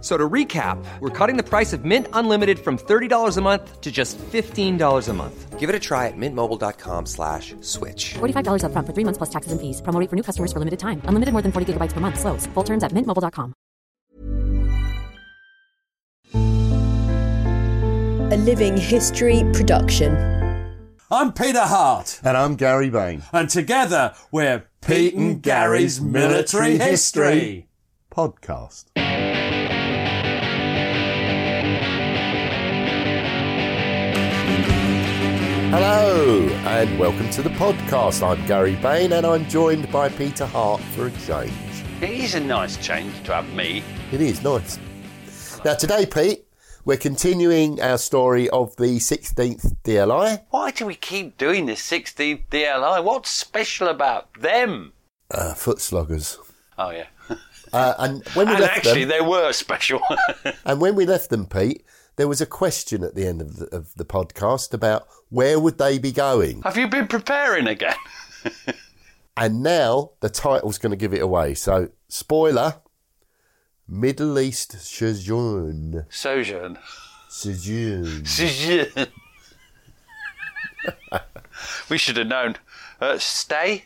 So to recap, we're cutting the price of Mint Unlimited from $30 a month to just $15 a month. Give it a try at mintmobile.com slash switch. $45 upfront for three months plus taxes and fees. Promo rate for new customers for limited time. Unlimited more than 40 gigabytes per month. Slows. Full terms at mintmobile.com. A Living History production. I'm Peter Hart, And I'm Gary Bain. and together we're Pete and Gary's Military History. Podcast. Hello, and welcome to the podcast. I'm Gary Bain, and I'm joined by Peter Hart for a change. It is a nice change to have me. It is nice. Now, today, Pete, we're continuing our story of the 16th DLI. Why do we keep doing this 16th DLI? What's special about them? Uh, foot sloggers. Oh yeah, Uh, and when we and left actually them, they were special. and when we left them, Pete, there was a question at the end of the, of the podcast about where would they be going. have you been preparing again? And now the title's going to give it away. So, spoiler Middle East sojourn. Sojourn. Sojourn. Sojourn. we should have known. Uh, stay.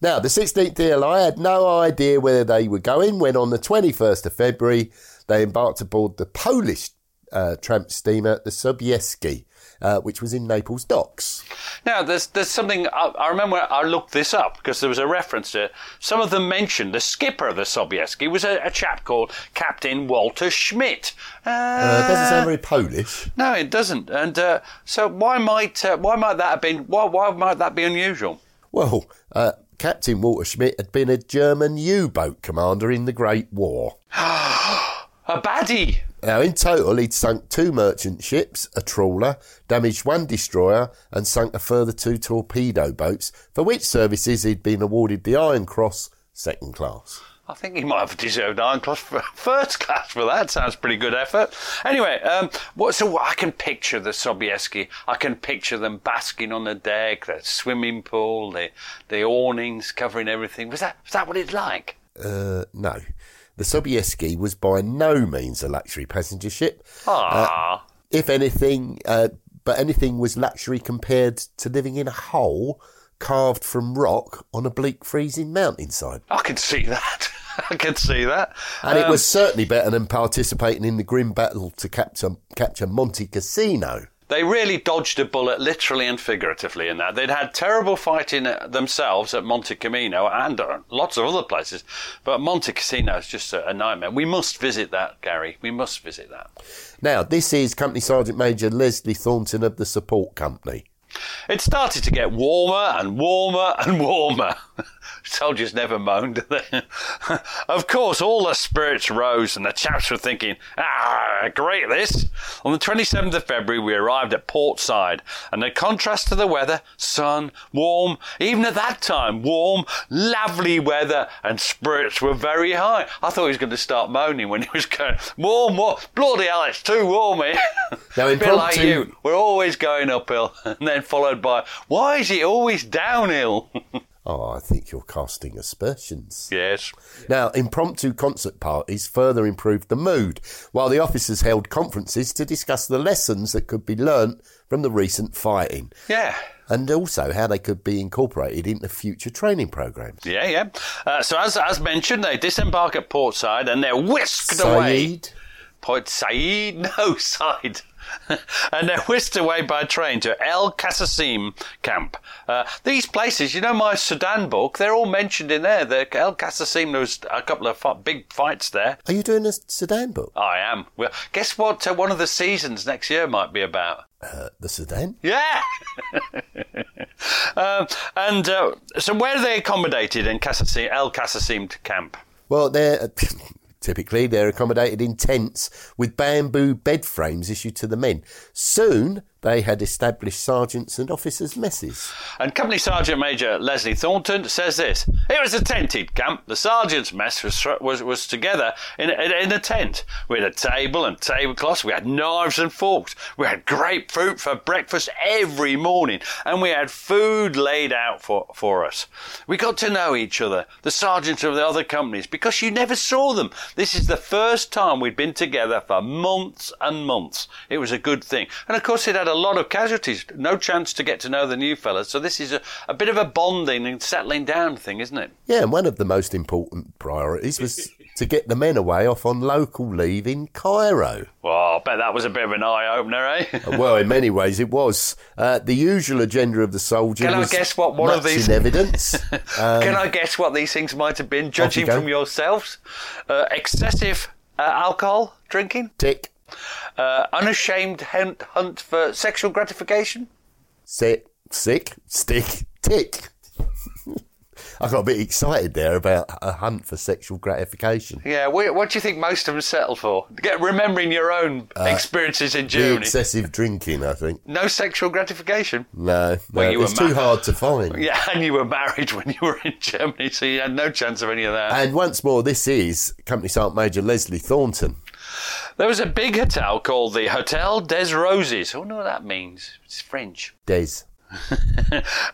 Now, the 16th DLI had no idea where they were going when on the 21st of February they embarked aboard the Polish uh, tramp steamer, the Sobieski, uh, which was in Naples docks. Now, there's there's something I, I remember. I looked this up because there was a reference to. Some of them mentioned the skipper of the Sobieski was a, a chap called Captain Walter Schmidt. Uh, doesn't sound very Polish. No, it doesn't. And uh, so, why might uh, why might that have been? Why why might that be unusual? Well, uh, Captain Walter Schmidt had been a German U boat commander in the Great War. A baddie. Now, in total, he'd sunk two merchant ships, a trawler, damaged one destroyer, and sunk a further two torpedo boats, for which services he'd been awarded the Iron Cross second class. I think he might have deserved Iron Cross for first class for that. Sounds pretty good effort. Anyway, um, what, so I can picture the Sobieski. I can picture them basking on the deck, the swimming pool, the the awnings covering everything. Was that was that what it's like? Uh, no. The Sobieski was by no means a luxury passenger ship. Ah, If anything, uh, but anything was luxury compared to living in a hole carved from rock on a bleak, freezing mountainside. I can see that. I can see that. And it Um, was certainly better than participating in the grim battle to capture, capture Monte Cassino. They really dodged a bullet, literally and figuratively, in that. They'd had terrible fighting uh, themselves at Monte Camino and uh, lots of other places, but Monte Cassino is just a, a nightmare. We must visit that, Gary. We must visit that. Now, this is Company Sergeant Major Leslie Thornton of the Support Company. It started to get warmer and warmer and warmer. Soldiers never moaned, of course, all the spirits rose, and the chaps were thinking, ah, great this. On the 27th of February, we arrived at Port Said, and the contrast to the weather sun, warm, even at that time, warm, lovely weather, and spirits were very high. I thought he was going to start moaning when he was going, warm, warm, bloody hell, it's too warm here. Now, bit like you, we're always going uphill, and then followed by, why is it always downhill? Oh, I think you're casting aspersions. yes. Now, impromptu concert parties further improved the mood, while the officers held conferences to discuss the lessons that could be learnt from the recent fighting, Yeah. and also how they could be incorporated into future training programs. Yeah, yeah. Uh, so as as mentioned, they disembark at Port Said and they're whisked away. Saeed, Port Said, no side. and they're whisked away by train to El Qasim camp. Uh, these places, you know, my Sudan book, they're all mentioned in there. The El Qasim, there was a couple of fi- big fights there. Are you doing a Sudan book? I am. Well, guess what? Uh, one of the seasons next year might be about. Uh, the Sudan? Yeah. um, and uh, so, where are they accommodated in Qasim, El Qasim camp? Well, they're typically they're accommodated in tents with bamboo bed frames issued to the men. Soon they had established sergeants and officers' messes. And Company Sergeant Major Leslie Thornton says this: It was a tented camp. The sergeants' mess was was, was together in a, in a tent. We had a table and tablecloths. We had knives and forks. We had grapefruit for breakfast every morning, and we had food laid out for for us. We got to know each other, the sergeants of the other companies, because you never saw them. This is the first time we'd been together for months and months. It was a good thing, and of course it had a lot of casualties. No chance to get to know the new fellas. So this is a, a bit of a bonding and settling down thing, isn't it? Yeah, and one of the most important priorities was to get the men away off on local leave in Cairo. Well, I bet that was a bit of an eye opener, eh? well, in many ways it was. Uh, the usual agenda of the soldier Can I guess what one of these- in evidence. Um, Can I guess what these things might have been, judging go. from yourselves? Uh, excessive uh, alcohol drinking, tick, uh, unashamed hunt, hunt for sexual gratification. sit, sick, stick, tick. I got a bit excited there about a hunt for sexual gratification. Yeah, wh- what do you think most of them settle for? Get remembering your own experiences in Germany. excessive drinking, I think. no sexual gratification. No, no you it's too ma- hard to find. Yeah, and you were married when you were in Germany, so you had no chance of any of that. And once more, this is Company Sergeant Major Leslie Thornton. There was a big hotel called the Hotel des Roses. I don't know what that means. It's French. Des.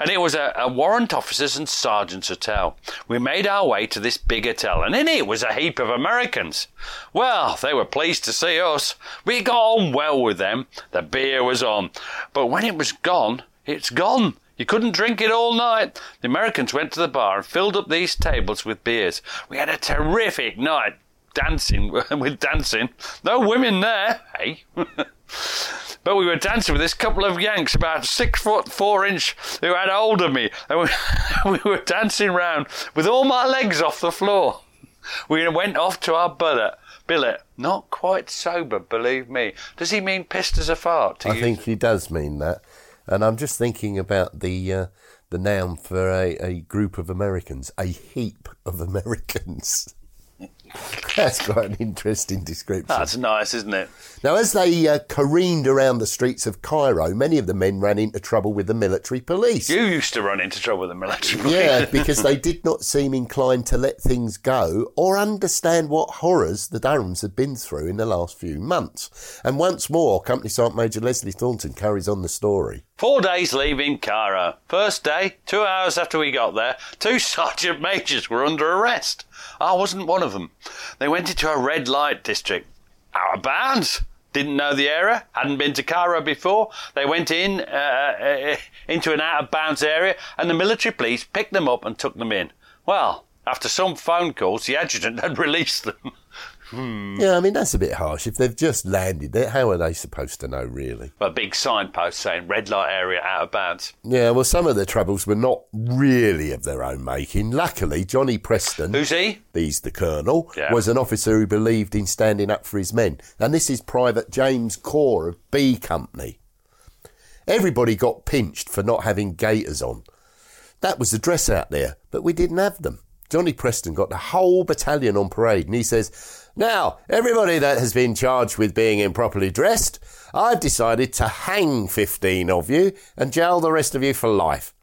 and it was a, a warrant officers and sergeants hotel. We made our way to this big hotel, and in it was a heap of Americans. Well, they were pleased to see us. We got on well with them. The beer was on. But when it was gone, it's gone. You couldn't drink it all night. The Americans went to the bar and filled up these tables with beers. We had a terrific night dancing with dancing. No women there, hey. But we were dancing with this couple of Yanks, about six foot four inch, who had hold of me, and we, we were dancing round with all my legs off the floor. We went off to our billet. Billet, not quite sober, believe me. Does he mean pissed as a fart? I think he does mean that. And I'm just thinking about the uh, the noun for a, a group of Americans, a heap of Americans. That's quite an interesting description. That's nice, isn't it? Now, as they uh, careened around the streets of Cairo, many of the men ran into trouble with the military police. You used to run into trouble with the military. police. Yeah, because they did not seem inclined to let things go or understand what horrors the Durhams had been through in the last few months. And once more, Company Sergeant Major Leslie Thornton carries on the story. Four days leaving in Cairo. First day, two hours after we got there, two sergeant majors were under arrest. I wasn't one of them. They went into a red light district. Out of bounds. Didn't know the area, hadn't been to Cairo before. They went in uh, uh, into an out of bounds area, and the military police picked them up and took them in. Well, after some phone calls, the adjutant had released them. Hmm. Yeah, I mean, that's a bit harsh. If they've just landed there, how are they supposed to know, really? A big signpost saying red light area out of bounds. Yeah, well, some of the troubles were not really of their own making. Luckily, Johnny Preston. Who's he? He's the colonel, Yeah. was an officer who believed in standing up for his men. And this is Private James Core of B Company. Everybody got pinched for not having gaiters on. That was the dress out there, but we didn't have them. Johnny Preston got the whole battalion on parade and he says, Now, everybody that has been charged with being improperly dressed, I've decided to hang 15 of you and jail the rest of you for life.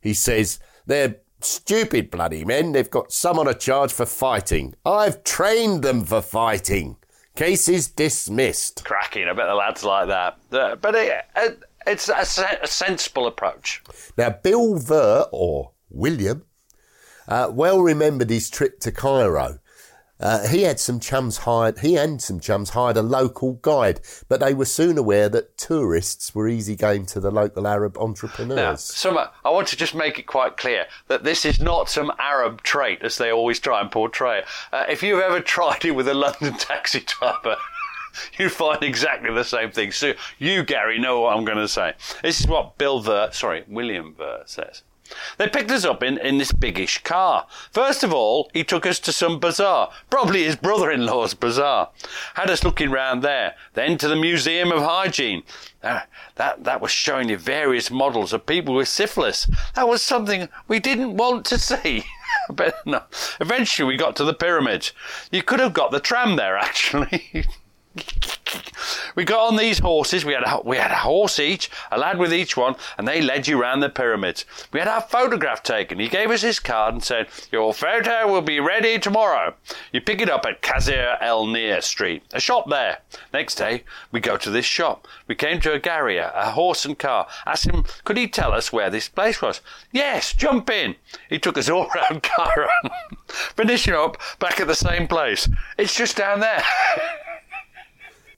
He says, They're stupid bloody men. They've got some on a charge for fighting. I've trained them for fighting. Case is dismissed. Cracking. I bet the lads like that. Uh, But it, it, it's a, a sensible approach. Now, Bill Ver, or William, uh, well remembered his trip to Cairo. Uh, he had some chums hired, he and some chums hired a local guide, but they were soon aware that tourists were easy game to the local Arab Now, entrepreneurs. some, I want to just make it quite clear that this is not some Arab trait as they always try and portray it. Uh, if you've ever tried it with a London taxi driver, you find exactly the same thing. So you, Gary, know what I'm going to say. This is what Bill Ver, sorry, William Ver says. They picked us up in, in this biggish car. First of all, he took us to some bazaar, probably his brother-in-law's bazaar. Had us looking round there, then to the Museum of Hygiene. Uh, that, that was showing you various models of people with syphilis. That was something we didn't want to see. but no. Eventually we got to the pyramids. You could have got the tram there, actually. We got on these horses. We had a, we had a horse each, a lad with each one, and they led you round the pyramids. We had our photograph taken. He gave us his card and said, "Your photo will be ready tomorrow." You pick it up at Kazir El Nir Street, a shop there. Next day, we go to this shop. We came to a garrier, a horse and car. Asked him, could he tell us where this place was? Yes, jump in. He took us all round Cairo, finishing up back at the same place. It's just down there.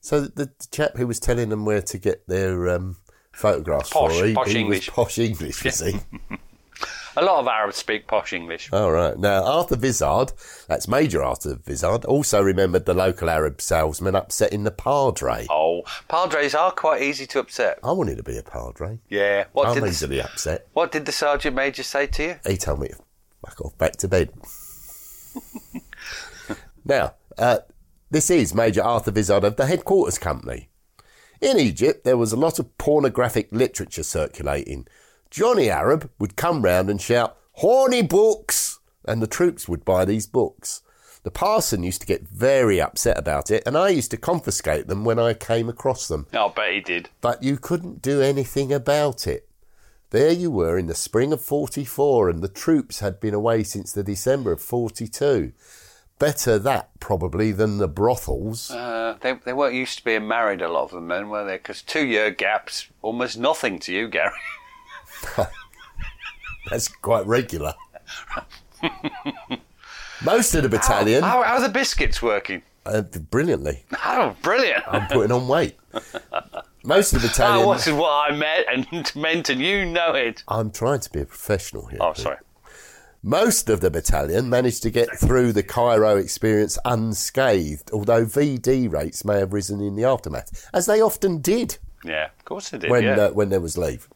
So the, the chap who was telling them where to get their um, photographs Posh- for, he, posh he English. posh English, was he? A lot of Arabs speak posh English. All right. Now, Arthur Vizard, that's Major Arthur Vizard, also remembered the local Arab salesman upsetting the padre. Oh, padres are quite easy to upset. I wanted to be a padre. Yeah. What I'm did the, upset. what did the sergeant major say to you? He told me to fuck off back to bed. now, uh, this is Major Arthur Vizard of the headquarters company. In Egypt, there was a lot of pornographic literature circulating. Johnny Arab would come round and shout, Horny books! And the troops would buy these books. The parson used to get very upset about it, and I used to confiscate them when I came across them. I'll bet he did. But you couldn't do anything about it. There you were in the spring of 44, and the troops had been away since the December of 42. Better that, probably, than the brothels. Uh, they, they weren't used to being married, a lot of them then, were they? Because two year gaps, almost nothing to you, Gary. That's quite regular. Most of the battalion, How, how are the biscuits working? uh, brilliantly. Oh, brilliant. I'm putting on weight. Most of the battalion, That was what I meant and meant, and you know it. I'm trying to be a professional here. Oh, Pete. sorry. Most of the battalion managed to get through the Cairo experience unscathed, although VD rates may have risen in the aftermath, as they often did Yeah, of course they did. when, yeah. uh, when there was leave.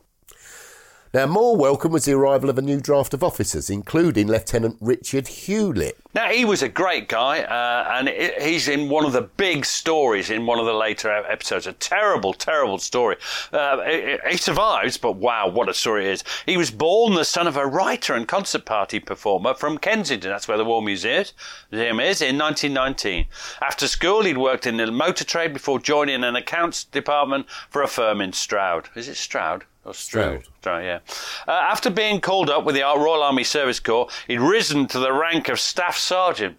Now, more welcome was the arrival of a new draft of officers, including Lieutenant Richard Hewlett. Now he was a great guy, uh, and i he's in one of the big stories in one of the later episodes. A terrible, terrible story. Uh, he- survives, but wow, what a story it is! He was born the son of a writer and concert party performer from Kensington. That's where the War Museum Museum is in 1919. After school, he'd worked in the motor trade before joining an accounts department for a firm in Stroud. Is it Stroud? Or Stroud. Stroud, yeah. Uh, after being called up with the Royal Army Service Corps, he'd risen to the rank of Staff Sergeant.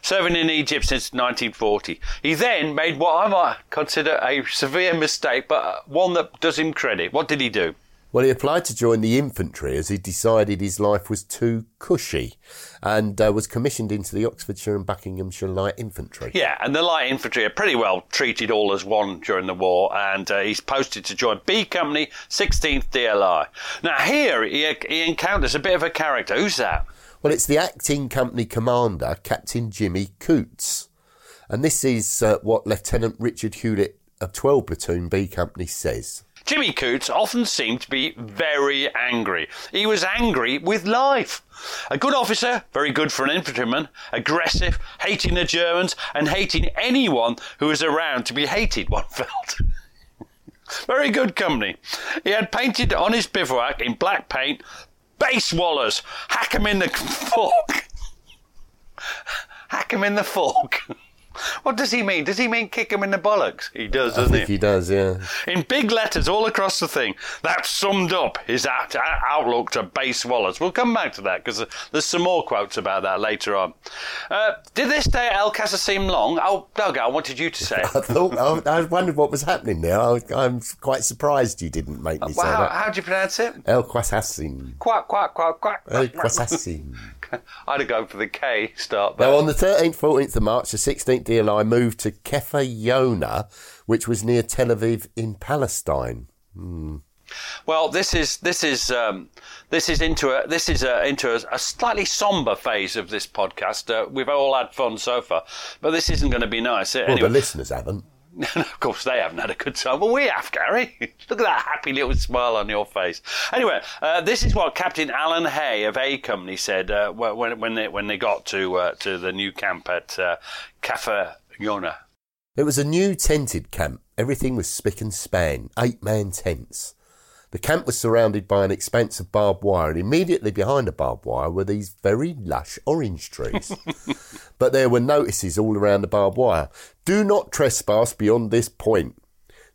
Serving in Egypt since 1940. He then made what I might consider a severe mistake, but one that does him credit. What did he do? Well, he applied to join the infantry as he decided his life was too cushy and uh, was commissioned into the Oxfordshire and Buckinghamshire Light Infantry. Yeah, and the light infantry are pretty well treated all as one during the war, and uh, he's posted to join B Company, 16th DLI. Now, here he, he encounters a bit of a character. Who's that? Well, it's the acting company commander, Captain Jimmy Coots. And this is uh, what Lieutenant Richard Hewlett of 12 Platoon B Company says. Jimmy Coots often seemed to be very angry. He was angry with life. A good officer, very good for an infantryman, aggressive, hating the Germans, and hating anyone who was around to be hated, one felt. very good company. He had painted on his bivouac in black paint, base wallahs, hack 'em in the fork. hack 'em in the fork. What does he mean? Does he mean kick him in the bollocks? He does, doesn't think he does, yeah. in big letters all across the thing. That summed up his out- out- outlook to base wallahs. We'll come back to that because there's some more quotes about that later on. Uh, did this day at El Casa seem long? Oh, Doug, I wanted you to say. I thought, I, I wondered what was happening there. I, I'm quite surprised you didn't make me say how, that. how do you pronounce it? El Quasassin. Quack, quack, quack, quack. El Quasassin. I'd have gone for the K start. But Now, on the 13th, 14th of March, the 16th DLI moved to Kfar Yona, which was near Tel Aviv in Palestine. Well, this is this is um, this is into a this is a, into a, a slightly somber phase of this podcast. Uh, we've all had fun so far, but this isn't going to be nice. Well, Anyway, the listeners haven't. of course, they haven't had a good time. Well, we have, Gary. Look at that happy little smile on your face. Anyway, uh, this is what Captain Alan Hay of A Company said uh, when when they when they got to uh, to the new camp at uh, Kfar Yona. It was a new tented camp. Everything was spick and span, eight man tents. The camp was surrounded by an expanse of barbed wire, and immediately behind the barbed wire were these very lush orange trees. but there were notices all around the barbed wire. Do not trespass beyond this point.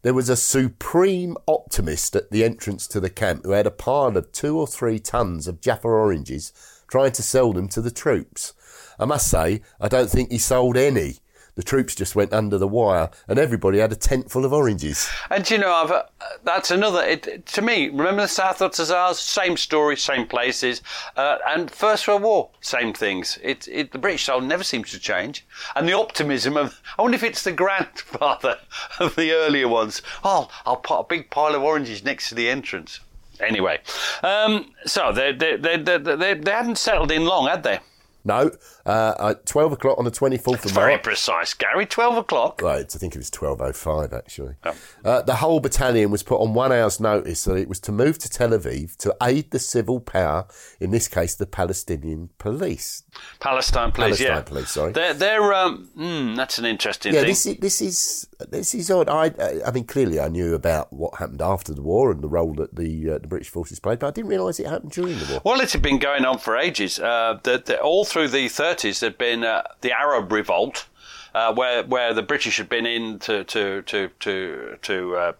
There was a supreme optimist at the entrance to the camp who had a pile of two or three tons of Jaffa oranges trying to sell them to the troops. I must say, I don't think he sold any. The troops just went under the wire and everybody had a tent full of oranges. And you know, uh, that's another. It, to me, remember the South Ottazars? Same story, same places. Uh, and First World War, same things. It, it, the British soul never seems to change. And the optimism of, I wonder if it's the grandfather of the earlier ones. Oh, I'll put a big pile of oranges next to the entrance. Anyway, um, so they, they, they, they, they, they hadn't settled in long, had they? No, uh, at 12 o'clock on the 24th of March. Very March. precise, Gary. 12 o'clock. Right, I think it was 12.05 actually. Oh. Uh, the whole battalion was put on one hour's notice that it was to move to Tel Aviv to aid the civil power, in this case the Palestinian police. Palestine police, Palestine yeah. police, sorry. They're, they're um, mm, that's an interesting Yeah, thing. this is, this is this is odd. I I mean, clearly I knew about what happened after the war and the role that the uh, the British forces played, but I didn't realise it happened during the war. Well, it had been going on for ages. Uh, the, the, all through the 30s, there'd been uh, the Arab Revolt, uh, where where the British had been in to to to to, to uh,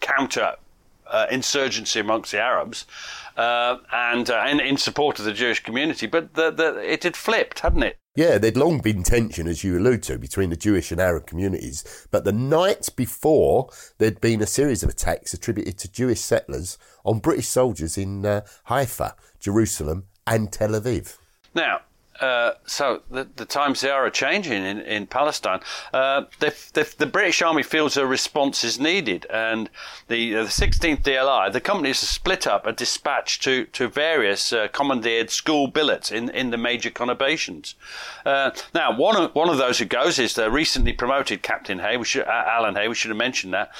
counter uh, insurgency amongst the Arabs, uh, and uh, in, in support of the Jewish community. But the, the, it had flipped, hadn't it? Yeah, there'd long been tension, as you allude to, between the Jewish and Arab communities. But the night before, there'd been a series of attacks attributed to Jewish settlers on British soldiers in uh, Haifa, Jerusalem, and Tel Aviv. Now, uh, so the, the times they are changing in, in Palestine. Uh, the, the, the British Army feels a response is needed, and the, uh, the 16th DLI, the companies have split up a dispatch to, to various uh, commandeered school billets in, in the major conurbations. Now, one of, one of those who goes is the recently promoted Captain Hay, we should, Alan Hay, we should have mentioned that.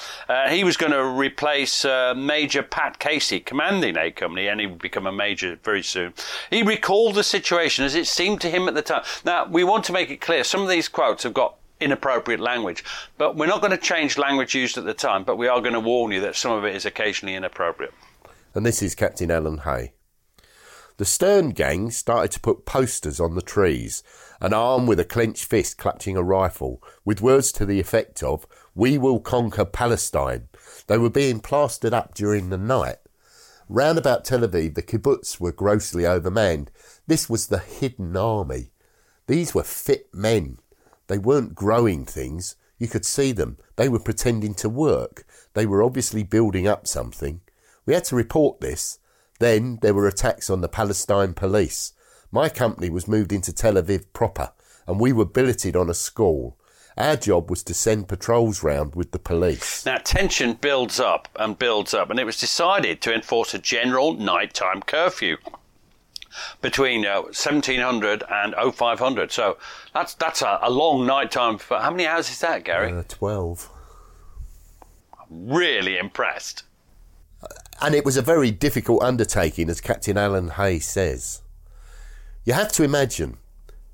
He was going to replace Major Pat Casey, commanding A Company, and he would become a major very soon. He recalled the situation as it seemed to him at the time. Now, we want to make it clear some of these quotes have got inappropriate language, but we're not going to change language used at the time, but we are going to warn you that some of it is occasionally inappropriate. And this is Captain Alan Hay. The Stern gang started to put posters on the trees, an arm with a clenched fist clutching a rifle, with words to the effect of, We will conquer Palestine. They were being plastered up during the night. Round about Tel Aviv, the kibbutz were grossly overmanned. This was the hidden army. These were fit men. They weren't growing things. You could see them. They were pretending to work. They were obviously building up something. We had to report this. Then there were attacks on the Palestine police. My company was moved into Tel Aviv proper, and we were billeted on a school. Our job was to send patrols round with the police. Now, tension builds up and builds up, and it was decided to enforce a general nighttime curfew between uh, 1700 and 0500. So that's that's a, a long nighttime. For, how many hours is that, Gary? Uh, 12. really impressed. And it was a very difficult undertaking, as Captain Alan Hay says. You have to imagine,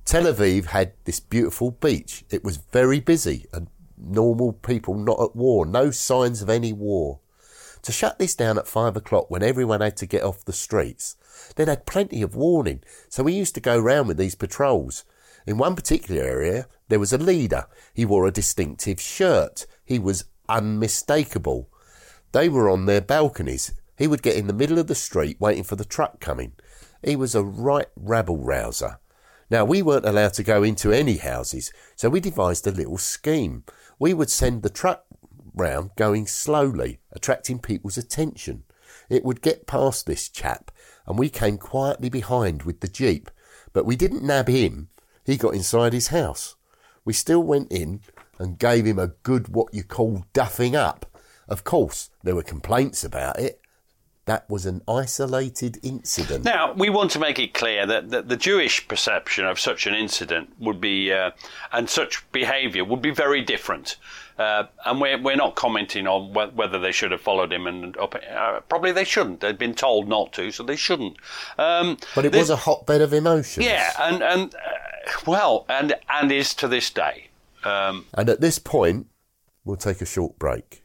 Tel Aviv had this beautiful beach. It was very busy and normal people not at war, no signs of any war. To shut this down at five o'clock when everyone had to get off the streets, they'd had plenty of warning, so we used to go round with these patrols. In one particular area, there was a leader. He wore a distinctive shirt. He was unmistakable. They were on their balconies. He would get in the middle of the street waiting for the truck coming. He was a right rabble rouser. Now, we weren't allowed to go into any houses, so we devised a little scheme. We would send the truck round going slowly, attracting people's attention. It would get past this chap, and we came quietly behind with the jeep. But we didn't nab him. He got inside his house. We still went in and gave him a good what you call duffing up. Of course, there were complaints about it. That was an isolated incident. Now, we want to make it clear that, that the Jewish perception of such an incident would be, uh, and such behaviour would be very different. Uh, and we're, we're not commenting on wh- whether they should have followed him, and uh, probably they shouldn't. They'd been told not to, so they shouldn't. Um, but it this- was a hotbed of emotions. Yeah, and, and uh, well, and, and is to this day. Um, And at this point, we'll take a short break.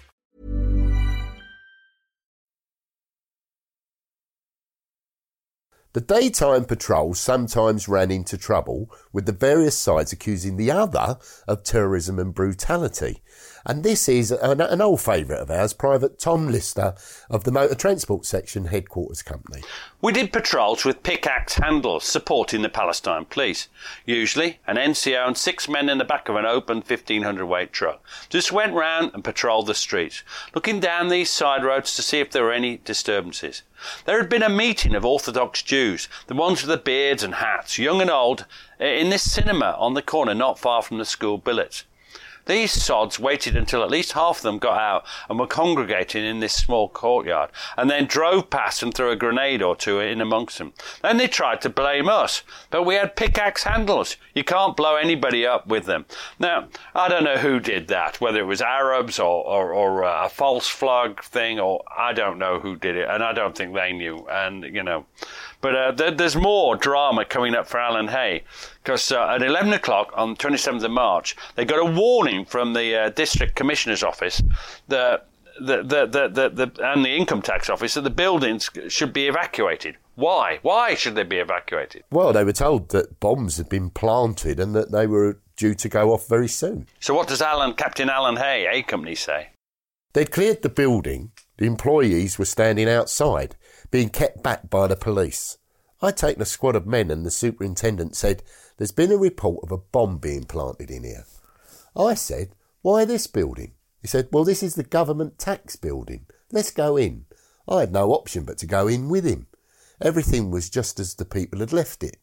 The daytime patrols sometimes ran into trouble with the various sides accusing the other of terrorism and brutality. And this is an, an old favourite of ours, Private Tom Lister of the Motor Transport Section Headquarters Company. We did patrols with pickaxe handles supporting the Palestine police. Usually, an NCO and six men in the back of an open 1500 weight truck. Just went round and patrolled the streets, looking down these side roads to see if there were any disturbances. There had been a meeting of Orthodox Jews, the ones with the beards and hats, young and old, in this cinema on the corner not far from the school billets. These sods waited until at least half of them got out and were congregating in this small courtyard, and then drove past and threw a grenade or two in amongst them. Then they tried to blame us, but we had pickaxe handles. You can't blow anybody up with them. Now, I don't know who did that, whether it was Arabs or, or, or uh, a false flag thing, or I don't know who did it, and I don't think they knew. And, you know, but uh, there, there's more drama coming up for Alan Hay because uh, at 11 o'clock on 27th of March, they got a warning from the uh, district commissioner's office that. The, the, the, the, the, and the income tax office that the buildings should be evacuated. Why? Why should they be evacuated? Well, they were told that bombs had been planted and that they were due to go off very soon. So, what does Alan, Captain Alan Hay, A Company, say? They'd cleared the building. The employees were standing outside, being kept back by the police. I'd taken a squad of men, and the superintendent said, There's been a report of a bomb being planted in here. I said, Why this building? He said, Well, this is the government tax building. Let's go in. I had no option but to go in with him. Everything was just as the people had left it.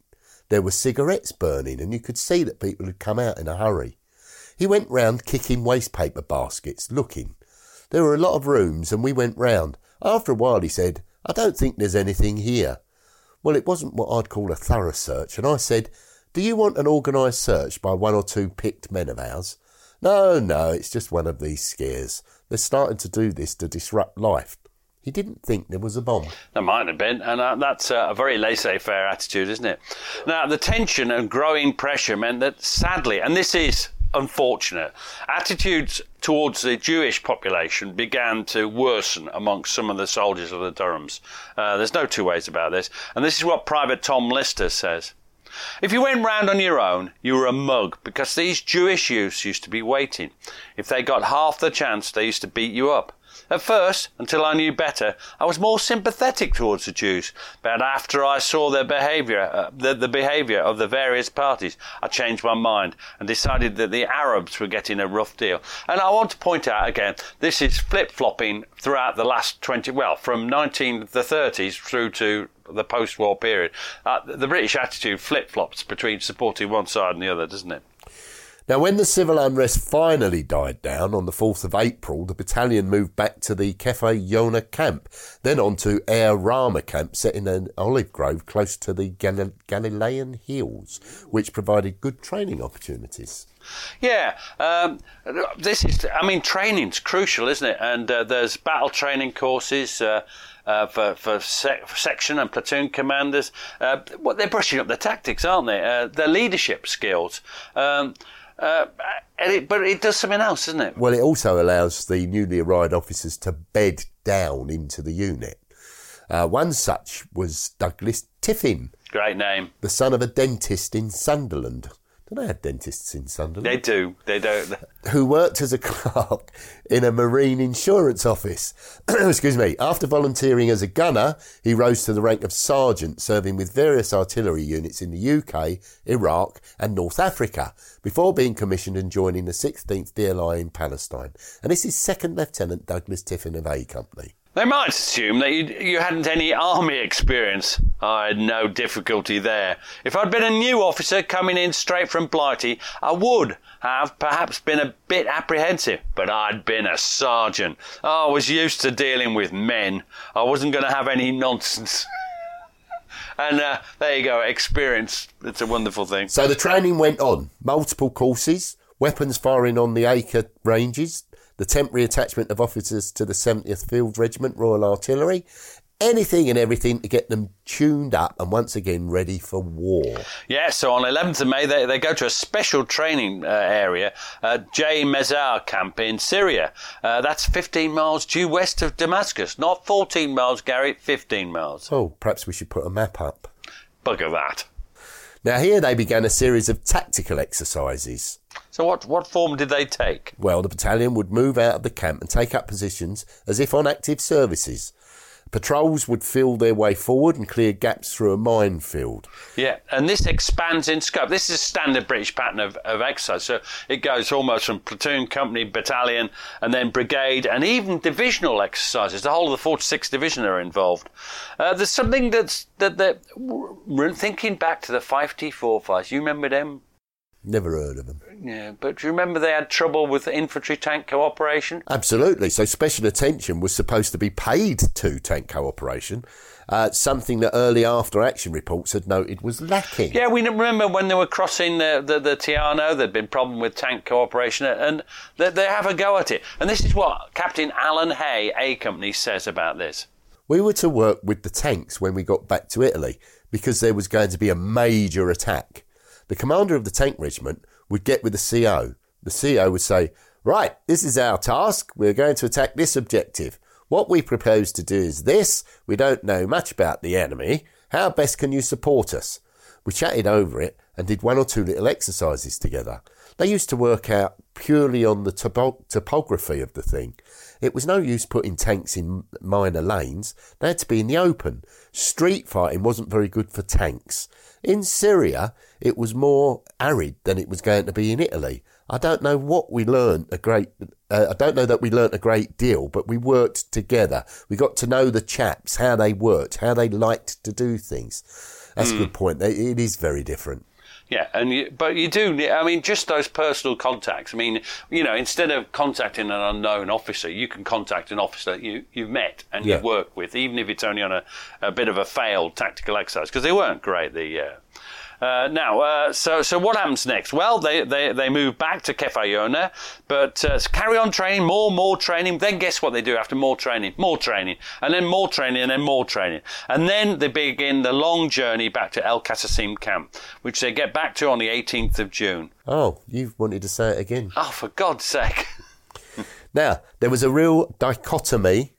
There were cigarettes burning, and you could see that people had come out in a hurry. He went round kicking waste paper baskets, looking. There were a lot of rooms, and we went round. After a while, he said, I don't think there's anything here. Well, it wasn't what I'd call a thorough search, and I said, Do you want an organised search by one or two picked men of ours? No, no, it's just one of these scares. They're starting to do this to disrupt life. He didn't think there was a bomb. There might have been, and uh, that's uh, a very laissez-faire attitude, isn't it? Now, the tension and growing pressure meant that, sadly, and this is unfortunate, attitudes towards the Jewish population began to worsen amongst some of the soldiers of the Durhams. Uh, there's no two ways about this, and this is what Private Tom Lister says. If you went round on your own, you were a mug because these Jewish youths used to be waiting. If they got half the chance, they used to beat you up. At first, until I knew better, I was more sympathetic towards the Jews. But after I saw their behaviour, uh, the, the behaviour of the various parties, I changed my mind and decided that the Arabs were getting a rough deal. And I want to point out again, this is flip-flopping throughout the last 20, well, from 19, the 30s through to the post-war period. Uh, the British attitude flip-flops between supporting one side and the other, doesn't it? Now, when the civil unrest finally died down on the 4th of April, the battalion moved back to the Kfar Yona camp, then on to Air Rama camp set in an olive grove close to the Gal- Galilean Hills, which provided good training opportunities. Yeah, um, this is. I mean, training's crucial, isn't it? And uh, there's battle training courses. Uh, uh, for for, sec- section and platoon commanders, uh, what they're brushing up their tactics, aren't they? Uh, their leadership skills. Um, uh, it, but it does something else, doesn't it? Well, it also allows the newly arrived officers to bed down into the unit. Uh, one such was Douglas Tiffin. Great name. The son of a dentist in Sunderland. Do they have dentists in Sunderland? They do. They don't. Who worked as a clerk in a marine insurance office. Excuse me. After volunteering as a gunner, he rose to the rank of sergeant, serving with various artillery units in the UK, Iraq, and North Africa, before being commissioned and joining the 16th DLI in Palestine. And this is Second Lieutenant Douglas Tiffin of A Company. They might assume that you, you hadn't any army experience. I had no difficulty there. If I'd been a new officer coming in straight from Blighty, I would have perhaps been a bit apprehensive, but I'd been a sergeant. I was used to dealing with men. I wasn't going to have any nonsense. and uh, there you go, experience. It's a wonderful thing. So the training went on. Multiple courses, weapons firing on the Acre ranges, the temporary attachment of officers to the 70th Field Regiment Royal Artillery, anything and everything to get them tuned up and once again ready for war. Yeah, so on 11th of May, they, they go to a special training uh, area, uh, J Mezar camp in Syria. Uh, that's 15 miles due west of Damascus. Not 14 miles, Gary, 15 miles. Oh, perhaps we should put a map up. Bugger that. Now, here they began a series of tactical exercises. So, what, what form did they take? Well, the battalion would move out of the camp and take up positions as if on active services. Patrols would feel their way forward and clear gaps through a minefield. Yeah, and this expands in scope. This is a standard British pattern of, of exercise. So it goes almost from platoon, company, battalion, and then brigade, and even divisional exercises. The whole of the 46th Division are involved. Uh, there's something that's that, that thinking back to the 5T4 fights. You remember them? Never heard of them. Yeah, but do you remember they had trouble with infantry tank cooperation? Absolutely. So special attention was supposed to be paid to tank cooperation, uh, something that early after action reports had noted was lacking. Yeah, we remember when they were crossing the, the, the Tiano, there'd been problem with tank cooperation, and they, they have a go at it. And this is what Captain Alan Hay, A Company, says about this. We were to work with the tanks when we got back to Italy because there was going to be a major attack. The commander of the tank regiment would get with the CO. The CO would say, Right, this is our task. We're going to attack this objective. What we propose to do is this. We don't know much about the enemy. How best can you support us? We chatted over it and did one or two little exercises together. They used to work out purely on the topo- topography of the thing. It was no use putting tanks in minor lanes. They had to be in the open. Street fighting wasn't very good for tanks. In Syria, it was more arid than it was going to be in Italy. I don't know what we learned a great. Uh, I don't know that we learnt a great deal, but we worked together. We got to know the chaps, how they worked, how they liked to do things. That's mm. a good point. It is very different. Yeah, and you, but you do. I mean, just those personal contacts. I mean, you know, instead of contacting an unknown officer, you can contact an officer you you've met and yeah. you've worked with, even if it's only on a, a bit of a failed tactical exercise, because they weren't great. The uh, Uh, now, uh, so so what happens next? Well, they, they, they move back to Kfar Yona, but uh, carry on training, more, more training. Then guess what they do after more training? More training, and then more training, and then more training. And then they begin the long journey back to El Qasim camp, which they get back to on the 18th of June. Oh, you've wanted to say it again. Oh, for God's sake. Now, there was a real dichotomy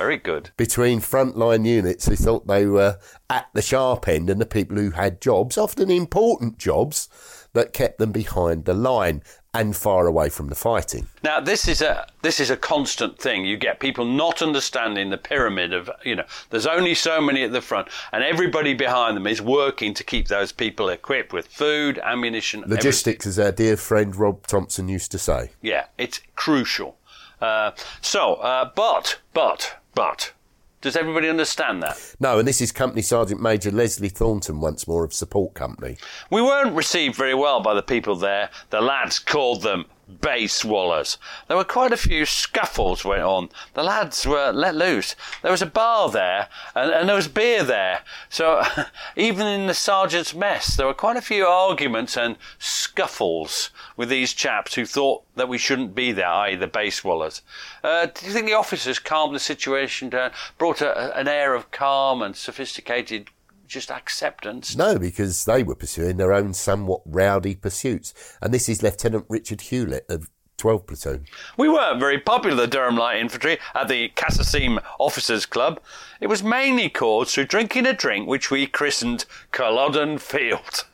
Very good. between frontline units who thought they were at the sharp end and the people who had jobs, often important jobs, that kept them behind the line and far away from the fighting. Now, this is a this is a constant thing. You get people not understanding the pyramid of you know. There's only so many at the front, and everybody behind them is working to keep those people equipped with food, ammunition, everything. Logistics, as our dear friend Rob Thompson used to say. Yeah, it's crucial. Uh, so, uh, but but but, does everybody understand that? No, and this is Company Sergeant Major Leslie Thornton, once more of Support Company. We weren't received very well by the people there. The lads called them base wallahs. There were quite a few scuffles went on. The lads were let loose. There was a bar there, and, and there was beer there. So even in the sergeant's mess, there were quite a few arguments and scuffles with these chaps who thought that we shouldn't be there, i.e., the base wallahs. Uh, do you think the officers calmed the situation down, brought a, an air of calm and sophisticated just acceptance? No, because they were pursuing their own somewhat rowdy pursuits. And this is Lieutenant Richard Hewlett of 12 Platoon. We weren't very popular, the Durham Light Infantry, at the Kassassin Officers Club. It was mainly caused through drinking a drink which we christened Culloden Field.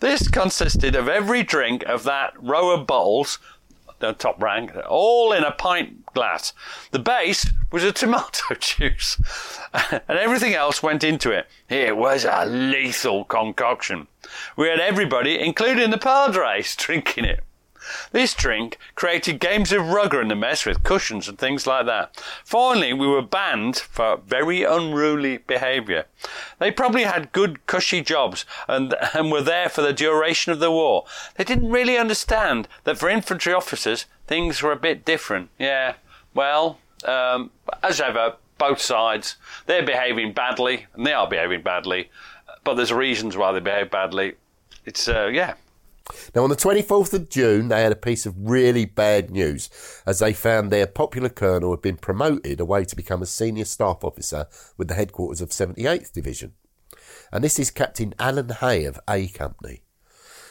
This consisted of every drink of that row of bottles, the top rank, all in a pint glass. The base was a tomato juice, and everything else went into it. It was a lethal concoction. We had everybody, including the padres, drinking it. This drink created games of rugger in the mess with cushions and things like that. Finally, we were banned for very unruly behaviour. They probably had good, cushy jobs and, and were there for the duration of the war. They didn't really understand that for infantry officers, things were a bit different. Yeah, well, um, as ever, both sides, they're behaving badly, and they are behaving badly, but there's reasons why they behave badly. It's, uh, yeah, Now, on the 24th of June, they had a piece of really bad news as they found their popular colonel had been promoted away to become a senior staff officer with the headquarters of 78th Division. And this is Captain Alan Hay of A Company.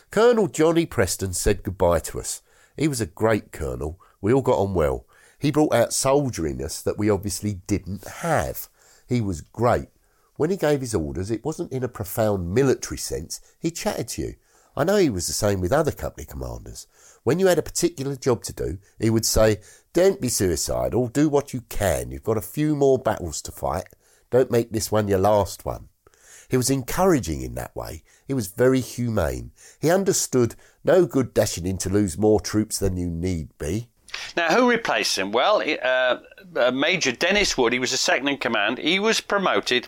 Colonel Johnny Preston said goodbye to us. He was a great colonel. We all got on well. He brought out soldier in us that we obviously didn't have. He was great. When he gave his orders, it wasn't in a profound military sense. He chatted to you. I know he was the same with other company commanders. When you had a particular job to do, he would say, Don't be suicidal, do what you can. You've got a few more battles to fight. Don't make this one your last one. He was encouraging in that way. He was very humane. He understood no good dashing in to lose more troops than you need be. Now, who replaced him? Well, uh, uh, Major Dennis Wood, he was a second in command. He was promoted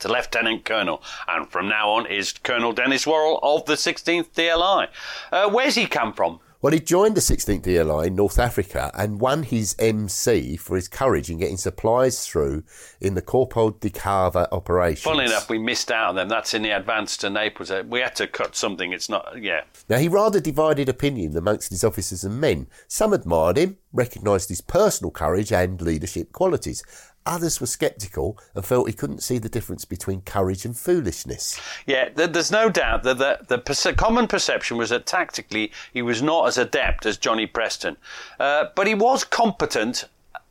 to Lieutenant Colonel, and from now on is Colonel Dennis Worrell of the 16th DLI. Uh, where's he come from? Well, he joined the 16th DLI in North Africa and won his MC for his courage in getting supplies through in the Corpo di Cava operation. Funnily enough, we missed out on them. That's in the advance to Naples. Uh, We had to cut something. It's not, yeah. Now, he rather divided opinion amongst his officers and men. Some admired him, recognised his personal courage and leadership qualities. Others were sceptical and felt he couldn't see the difference between courage and foolishness. Yeah, there's no doubt that the, the perce- common perception was that tactically he was not as adept as Johnny Preston. Uh, but he was competent,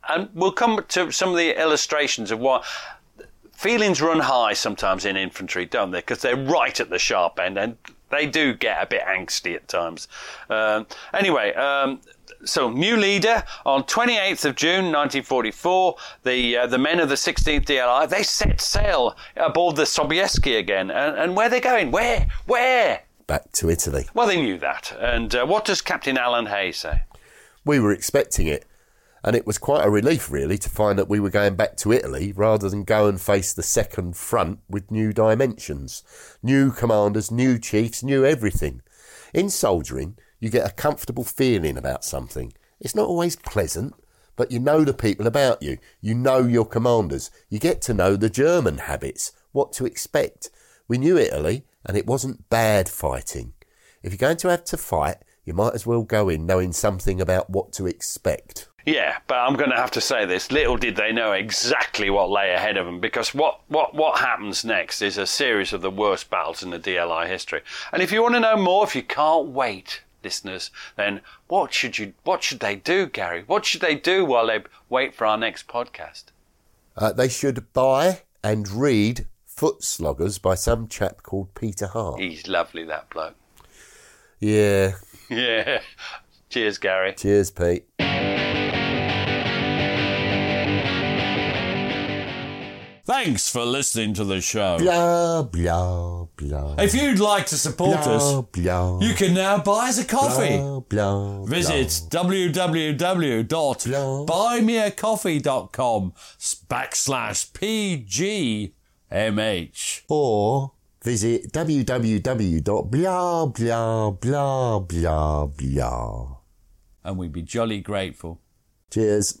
and we'll come to some of the illustrations of what. Feelings run high sometimes in infantry, don't they? Because they're right at the sharp end, and they do get a bit angsty at times. Um, anyway, um, so new leader on 28th of June 1944. The uh, the men of the 16th DLI they set sail aboard the Sobieski again, and, and where they're going? Where? Where? Back to Italy. Well, they knew that. And uh, what does Captain Alan Hay say? We were expecting it, and it was quite a relief, really, to find that we were going back to Italy rather than go and face the second front with new dimensions. New commanders, new chiefs, new everything. In soldiering, you get a comfortable feeling about something. It's not always pleasant, but you know the people about you. You know your commanders. You get to know the German habits, what to expect. We knew Italy, and it wasn't bad fighting. If you're going to have to fight, you might as well go in knowing something about what to expect. Yeah, but I'm going to have to say this. Little did they know exactly what lay ahead of them, because what, what, what happens next is a series of the worst battles in the DLI history. And if you want to know more, if you can't wait, listeners, then what should you, what should they do, Gary? What should they do while they wait for our next podcast? Uh, they should buy and read Foot Sloggers by some chap called Peter Hart. He's lovely, that bloke. Yeah. Yeah. Cheers, Gary. Cheers, Pete. Thanks for listening to the show. Blah, blah, blah. If you'd like to support blah, us, blah, you can now buy us a coffee. Blah, blah, Visit www.buymeacoffee.com backslash PGMH. Or visit www.blah, blah, blah, blah, blah. And we'd be jolly grateful. Cheers.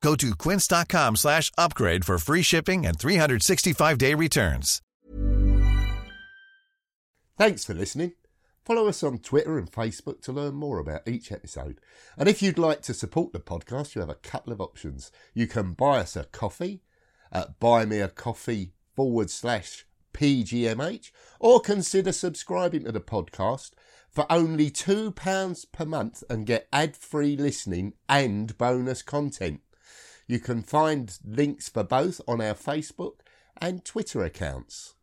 Go to quince.com slash upgrade for free shipping and 365-day returns. Thanks for listening. Follow us on Twitter and Facebook to learn more about each episode. And if you'd like to support the podcast, you have a couple of options. You can buy us a coffee at buymeacoffee forward slash PGMH or consider subscribing to the podcast for only £2 per month and get ad-free listening and bonus content. You can find links for both on our Facebook and Twitter accounts.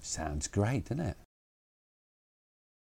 Sounds great, doesn't it?